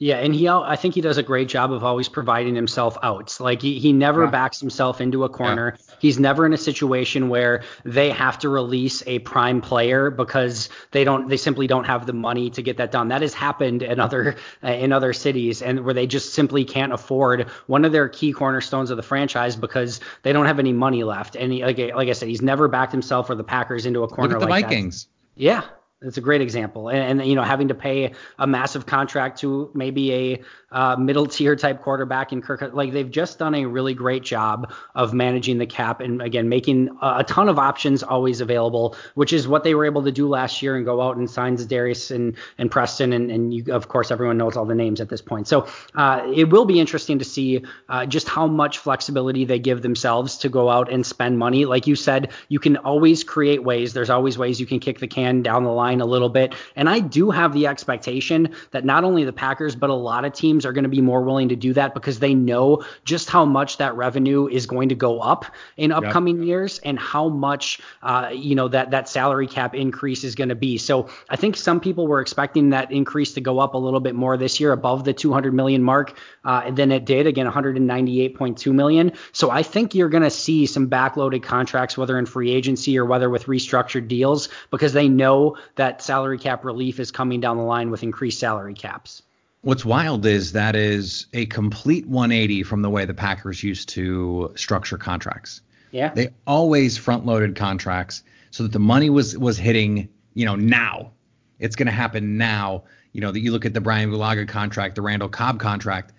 Yeah, and he I think he does a great job of always providing himself outs. Like he, he never yeah. backs himself into a corner. Yeah. He's never in a situation where they have to release a prime player because they don't they simply don't have the money to get that done. That has happened in other uh, (laughs) in other cities and where they just simply can't afford one of their key cornerstones of the franchise because they don't have any money left. And he, like like I said, he's never backed himself or the Packers into a corner Look at the like Vikings. That. Yeah, it's a great example, and, and, you know having to pay a massive contract to maybe a uh, middle tier type quarterback in Kirk. Like they've just done a really great job of managing the cap and again making a, a, ton of options always available, which is what they were able to do last year and go out and sign Darius and and Preston and and you, of course everyone knows all the names at this point. So uh, it will be interesting to see uh, just how much flexibility they give themselves to go out and spend money. Like you said, you can always create ways. There's always ways you can kick the can down the line a little bit, and I do have the expectation that not only the Packers but a lot of teams teams are going to be more willing to do that because they know just how much that revenue is going to go up in upcoming yep. years and how much uh, you know that that salary cap increase is going to be. So I think some people were expecting that increase to go up a little bit more this year, above the 200 million mark, uh, than it did. Again, 198.2 million. So I think you're going to see some backloaded contracts, whether in free agency or whether with restructured deals, because they know that salary cap relief is coming down the line with increased salary caps. What's wild is that is a complete 180 from the way the Packers used to structure contracts. Yeah. They always front loaded contracts so that the money was was hitting, you know, now. It's going to happen now. You know, that you look at the Brian Bulaga contract, the Randall Cobb contract.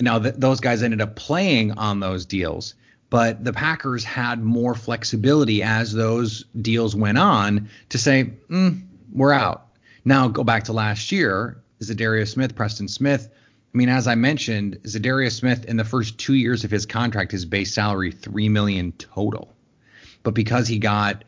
Now th- those guys ended up playing on those deals, but the Packers had more flexibility as those deals went on to say, mm, we're out. Now go back to last year Za'Darius Smith, Preston Smith. I mean, as I mentioned, Za'Darius Smith in the first two years of his contract, his base salary three million total. But because he got,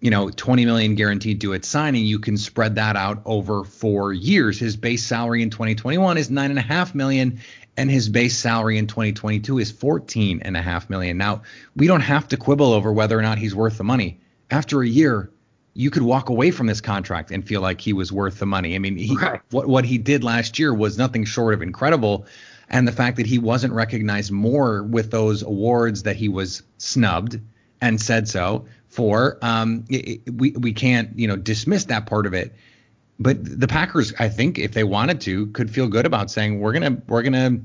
you know, 20 million guaranteed due at signing, you can spread that out over four years. His base salary in 2021 is nine and a half million, and his base salary in 2022 is 14 and a half million. Now, we don't have to quibble over whether or not he's worth the money. After a year, you could walk away from this contract and feel like he was worth the money. I mean, he, right. what what he did last year was nothing short of incredible, and the fact that he wasn't recognized more with those awards that he was snubbed and said so. For um, it, it, we we can't you know dismiss that part of it. But the Packers, I think, if they wanted to, could feel good about saying we're gonna we're gonna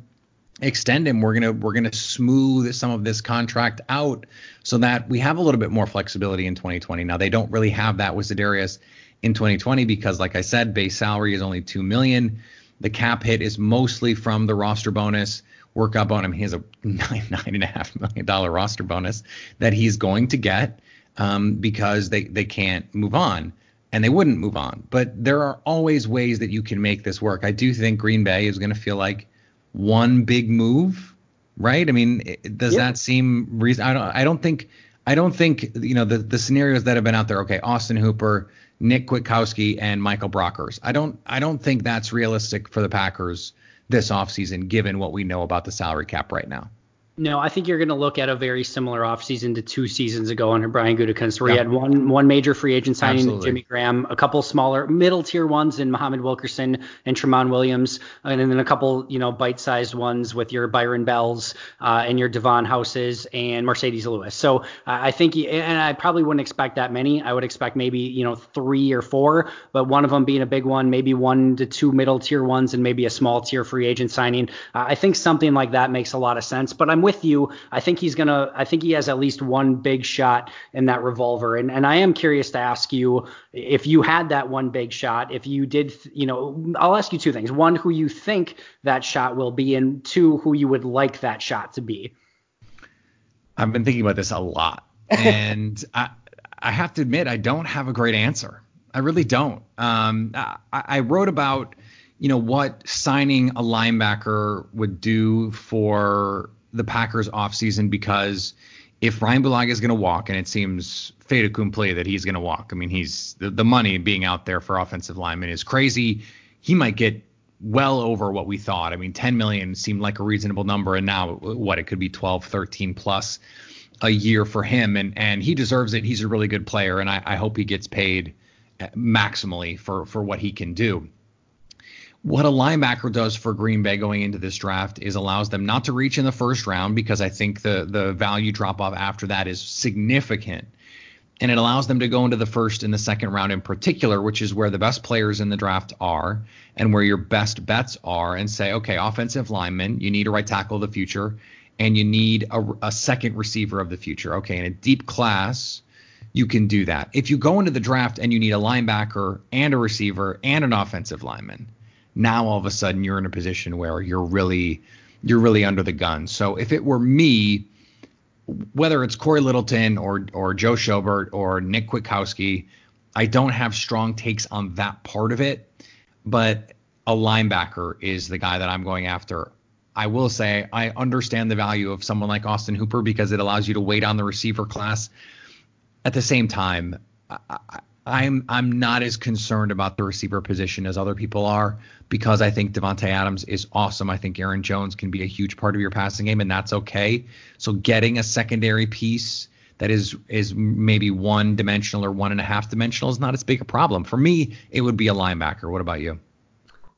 extend him. We're gonna we're gonna smooth some of this contract out so that we have a little bit more flexibility in 2020. Now they don't really have that with Za'Darius in 2020 because, like I said, base salary is only two million. The cap hit is mostly from the roster bonus. Work up on him. He has a (laughs) nine nine and a half million dollar roster bonus that he's going to get um, because they they can't move on and they wouldn't move on. But there are always ways that you can make this work. I do think Green Bay is going to feel like one big move, right? I mean, does yeah. that seem reason? I don't. I don't think. I don't think you know the the scenarios that have been out there. Okay, Austin Hooper, Nick Kwiatkowski, and Michael Brockers. I don't. I don't think that's realistic for the Packers this offseason, given what we know about the salary cap right now. No, I think you're going to look at a very similar offseason to two seasons ago under Brian Gutekunst, where yeah. you had one one major free agent signing, Absolutely. Jimmy Graham, a couple smaller middle tier ones in Muhammad Wilkerson and Tramon Williams, and then a couple you know bite sized ones with your Byron Bells uh, and your Davon Houses and Marcedes Lewis. So uh, I think, and I probably wouldn't expect that many. I would expect maybe you know three or four, but one of them being a big one, maybe one to two middle tier ones, and maybe a small tier free agent signing. Uh, I think something like that makes a lot of sense. But I'm I'm with you. I think he's gonna. I think he has at least one big shot in that revolver. And and I am curious to ask you if you had that one big shot. If you did, you know, I'll ask you two things. One, who you think that shot will be, and two, who you would like that shot to be. I've been thinking about this a lot, (laughs) and I I have to admit I don't have a great answer. I really don't. Um, I, I wrote about you know what signing a linebacker would do for the Packers offseason because if Ryan Bulaga is going to walk, and it seems fait accompli that he's going to walk, I mean, he's the, the money being out there for offensive linemen is crazy. He might get well over what we thought. I mean, 10 million seemed like a reasonable number, and now what it could be 12, 13 plus a year for him, and and he deserves it. He's a really good player, and I, I hope he gets paid eh, maximally for for what he can do. What a linebacker does for Green Bay going into this draft is allows them not to reach in the first round because I think the the value drop off after that is significant. And it allows them to go into the first and the second round in particular, which is where the best players in the draft are and where your best bets are, and say, okay, offensive lineman, you need a right tackle of the future, and you need a, a second receiver of the future. Okay, in a deep class, you can do that. If you go into the draft and you need a linebacker and a receiver and an offensive lineman, now all of a sudden you're in a position where you're really you're really under the gun. So if it were me, whether it's Cory Littleton or or Joe Schobert or Nick Kwiatkowski, I don't have strong takes on that part of it, but a linebacker is the guy that I'm going after. I will say I understand the value of someone like Austin Hooper because it allows you to wait on the receiver class. At the same time, I, I'm I'm not as concerned about the receiver position as other people are because I think Davante Adams is awesome. I think Aaron Jones can be a huge part of your passing game, and that's okay. So getting a secondary piece that is is maybe one dimensional or one and a half dimensional is not as big a problem. For me, it would be a linebacker. What about you?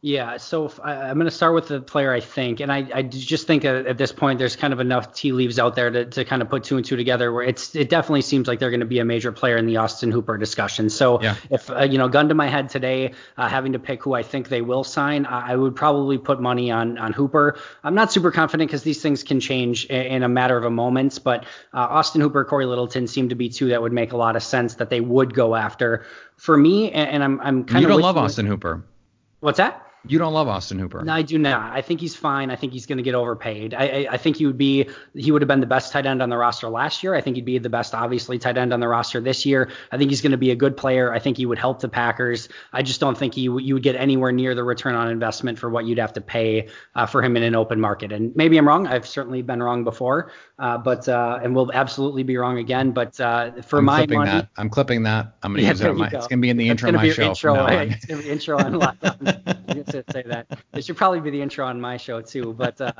Yeah, so I, am going to start with the player I think, and I, I just think at, at, this point there's kind of enough tea leaves out there to, to kind of put two and two together where it's it definitely seems like they're going to be a major player in the Austin Hooper discussion. So yeah. if uh, you know, gun to my head today, uh, having to pick who I think they will sign, I, I would probably put money on on Hooper. I'm not super confident because these things can change in, in, a matter of a moment, but uh, Austin Hooper, Cory Littleton seem to be two that would make a lot of sense that they would go after. For me, and, and I'm I'm kind of you don't love Austin Hooper. What's that? You don't love Austin Hooper. No, I do not. I think he's fine. I think he's going to get overpaid. I, I, I, think he would be he would have been the best tight end on the roster last year. I think he'd be the best, obviously, tight end on the roster this year. I think he's going to be a good player. I think he would help the Packers. I just don't think he you would get anywhere near the return on investment for what you'd have to pay uh, for him in an open market. And maybe I'm wrong. I've certainly been wrong before, uh, but uh, and will absolutely be wrong again. But uh, for I'm my clipping money, that. I'm clipping that. I'm going to use it. On my, it's going to be in the intro of my show. Intro, right? It's to be intro on lockdown. (laughs) I'm to say that. It should probably be the intro on my show too. But uh,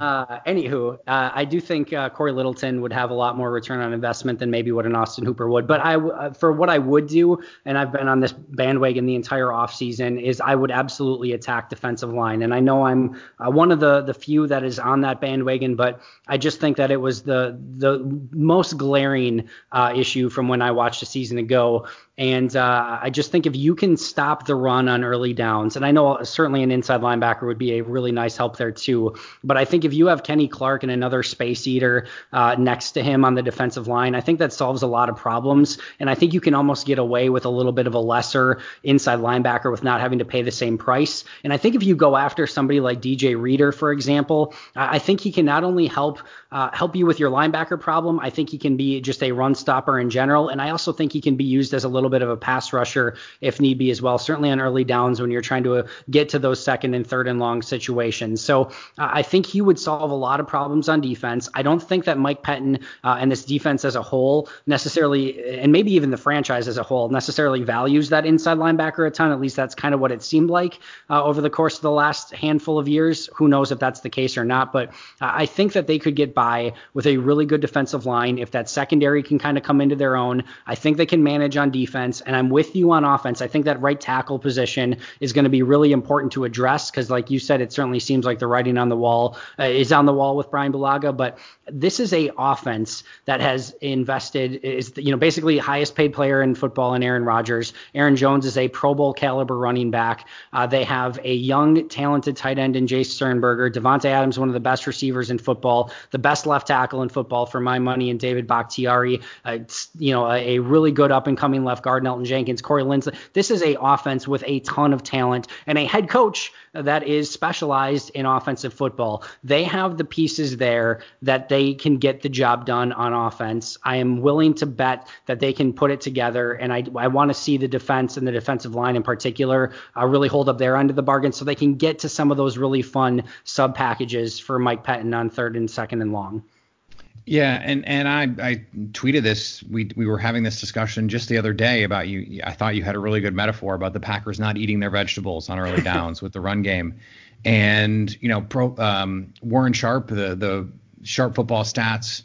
uh, anywho, uh, I do think uh, Cory Littleton would have a lot more return on investment than maybe what an Austin Hooper would. But I, uh, for what I would do, and I've been on this bandwagon the entire offseason, is I would absolutely attack defensive line. And I know I'm uh, one of the the few that is on that bandwagon, but I just think that it was the the most glaring uh, issue from when I watched a season ago and uh, I just think if you can stop the run on early downs, and I know certainly an inside linebacker would be a really nice help there too. But I think if you have Kenny Clark and another space eater uh, next to him on the defensive line, I think that solves a lot of problems. And I think you can almost get away with a little bit of a lesser inside linebacker with not having to pay the same price. And I think if you go after somebody like DJ Reader, for example, I think he can not only help uh, help you with your linebacker problem, I think he can be just a run stopper in general. And I also think he can be used as a little bit of a pass rusher if need be as well, certainly on early downs when you're trying to uh, get to those second and third and long situations. So uh, I think he would solve a lot of problems on defense. I don't think that Mike Pettine uh, and this defense as a whole necessarily, and maybe even the franchise as a whole, necessarily values that inside linebacker a ton. At least that's kind of what it seemed like uh, over the course of the last handful of years. Who knows if that's the case or not? But uh, I think that they could get by with a really good defensive line if that secondary can kind of come into their own. I think they can manage on defense and I'm with you on offense. I think that right tackle position is going to be really important to address because, like you said, it certainly seems like the writing on the wall uh, is on the wall with Brian Bulaga. But this is a offense that has invested is you know basically highest paid player in football in Aaron Rodgers. Aaron Jones is a Pro Bowl caliber running back. Uh, they have a young, talented tight end in Jace Sternberger. Davante Adams, one of the best receivers in football, the best left tackle in football for my money, and David Bakhtiari, uh, you know, a, a really good up and coming left guard, Elgton Jenkins, Corey Linsley. This is a offense with a ton of talent and a head coach that is specialized in offensive football. They have the pieces there that they can get the job done on offense. I am willing to bet that they can put it together, and I, I want to see the defense and the defensive line in particular uh, really hold up their end of the bargain so they can get to some of those really fun sub packages for Mike Pettine on third and second and long. Yeah, and and I I tweeted this. We we were having this discussion just the other day about you. I thought you had a really good metaphor about the Packers not eating their vegetables on early (laughs) downs with the run game, and you know, pro, um, Warren Sharp, the the Sharp Football Stats.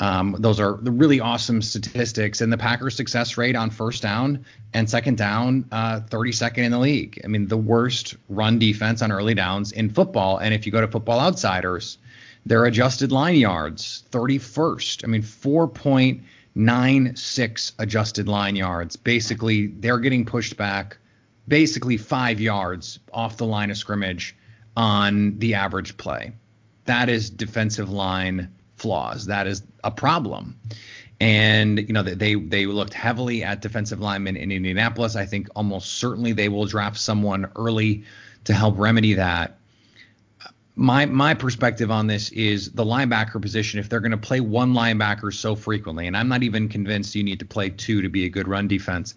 Um, those are the really awesome statistics, and the Packers' success rate on first down and second down, uh, 32nd in the league. I mean, the worst run defense on early downs in football. And if you go to Football Outsiders, their adjusted line yards, 31st. I mean, 4.96 adjusted line yards. Basically, they're getting pushed back basically five yards off the line of scrimmage on the average play. That is defensive line flaws. That is a problem. And you know they they looked heavily at defensive linemen in Indianapolis. I think almost certainly they will draft someone early to help remedy that my my perspective on this is the linebacker position. If they're going to play one linebacker so frequently, and I'm not even convinced you need to play two to be a good run defense,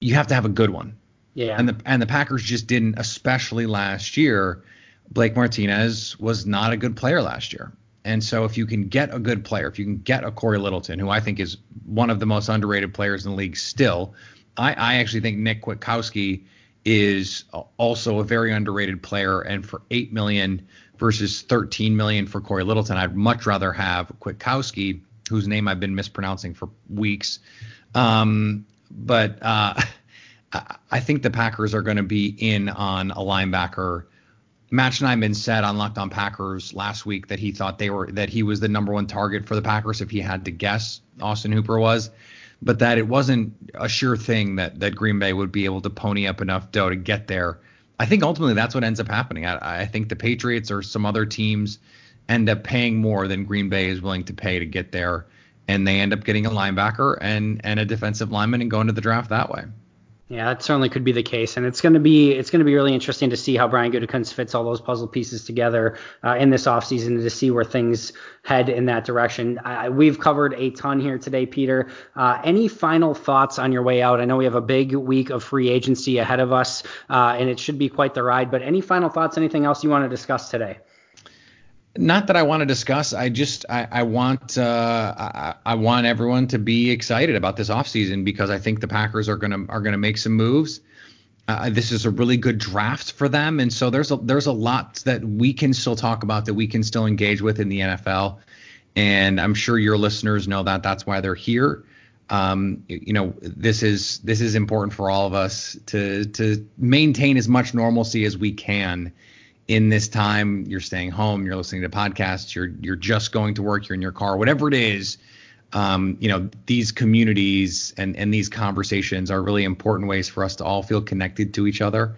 you have to have a good one. Yeah. And the and the Packers just didn't, especially last year. Blake Martinez was not a good player last year. And so if you can get a good player, if you can get a Cory Littleton, who I think is one of the most underrated players in the league still, I, I actually think Nick Kwiatkowski – is also a very underrated player. And for eight million versus 13 million for Cory Littleton, I'd much rather have Kwiatkowski, whose name I've been mispronouncing for weeks. Um, but uh, (laughs) I think the Packers are going to be in on a linebacker. Matt Schneidman said on Locked On Packers last week that he thought they were that he was the number one target for the Packers if he had to guess. Austin Hooper was but that it wasn't a sure thing that that Green Bay would be able to pony up enough dough to get there. I think ultimately that's what ends up happening. I, I think the Patriots or some other teams end up paying more than Green Bay is willing to pay to get there, and they end up getting a linebacker and and a defensive lineman and going to the draft that way. Yeah, that certainly could be the case, and it's going to be it's going to be really interesting to see how Brian Gutekunst fits all those puzzle pieces together uh, in this offseason to see where things head in that direction. I, we've covered a ton here today, Peter. Uh, any final thoughts on your way out? I know we have a big week of free agency ahead of us, uh, and it should be quite the ride. But any final thoughts? Anything else you want to discuss today? Not that I want to discuss. I just I, I want uh, I, I, want everyone to be excited about this offseason because I think the Packers are gonna are gonna make some moves. Uh, this is a really good draft for them, and so there's a there's a lot that we can still talk about that we can still engage with in the NFL, and I'm sure your listeners know that. That's why they're here. Um, you know, this is this is important for all of us to to maintain as much normalcy as we can in this time. You're staying home, you're listening to podcasts, you're you're just going to work, you're in your car, whatever it is um, you know, these communities and, and these conversations are really important ways for us to all feel connected to each other.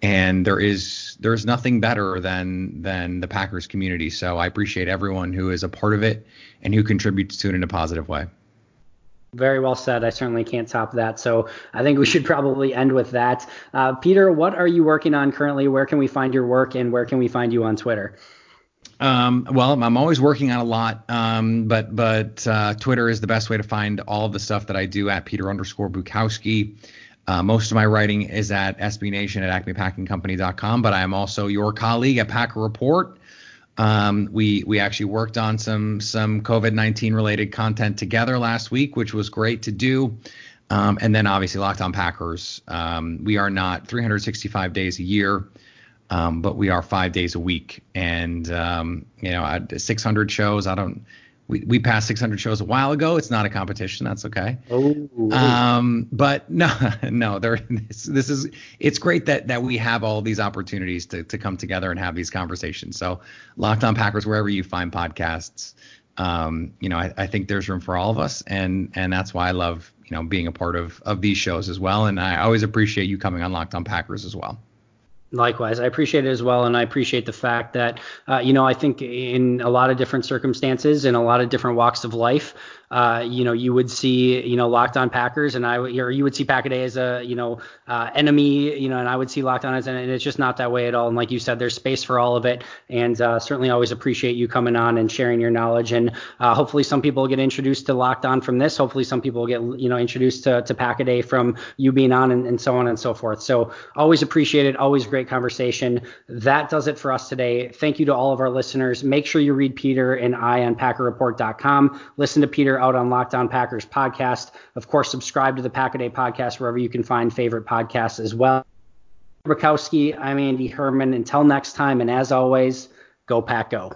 And there is there's nothing better than than the Packers community. So I appreciate everyone who is a part of it and who contributes to it in a positive way. Very well said. I certainly can't top that. So I think we should probably end with that. Uh, Peter, what are you working on currently? Where can we find your work and where can we find you on Twitter? Um, well, I'm always working on a lot, um, but but uh, Twitter is the best way to find all of the stuff that I do at Peter underscore Bukowski. Uh, most of my writing is at SB Nation at AcmePackingCompany.com, but I am also your colleague at Packer Report. Um, we we actually worked on some some COVID-19 related content together last week, which was great to do. Um, and then obviously Locked On Packers. Um, we are not 365 days a year. Um, but we are five days a week, and um, you know, 600 shows. I don't. We, we passed 600 shows a while ago. It's not a competition. That's okay. Oh. Um, but (laughs) no, no. There. This, this is. It's great that that we have all these opportunities to to come together and have these conversations. So, Locked On Packers, wherever you find podcasts, um, you know, I, I think there's room for all of us, and and that's why I love you know being a part of of these shows as well. And I always appreciate you coming on Locked On Packers as well. Likewise, I appreciate it as well, and I appreciate the fact that, uh, you know, I think in a lot of different circumstances, in a lot of different walks of life, uh, you know, you would see, you know, Locked On Packers, and I, or you would see Packaday as a, you know, uh, enemy, you know, and I would see Locked On as, an, and it's just not that way at all. And like you said, there's space for all of it, and uh, certainly always appreciate you coming on and sharing your knowledge. And uh, hopefully, some people get introduced to Locked On from this. Hopefully, some people get, you know, introduced to, to Packaday from you being on, and, and so on and so forth. So always appreciate it. Always great conversation. That does it for us today. Thank you to all of our listeners. Make sure you read Peter and I on PackerReport.com. Listen to Peter out on Locked On Packers podcast. Of course, subscribe to the Packaday podcast wherever you can find favorite podcasts as well. Bukowski, I'm Andy Herman. Until next time, and as always, go Pack Go.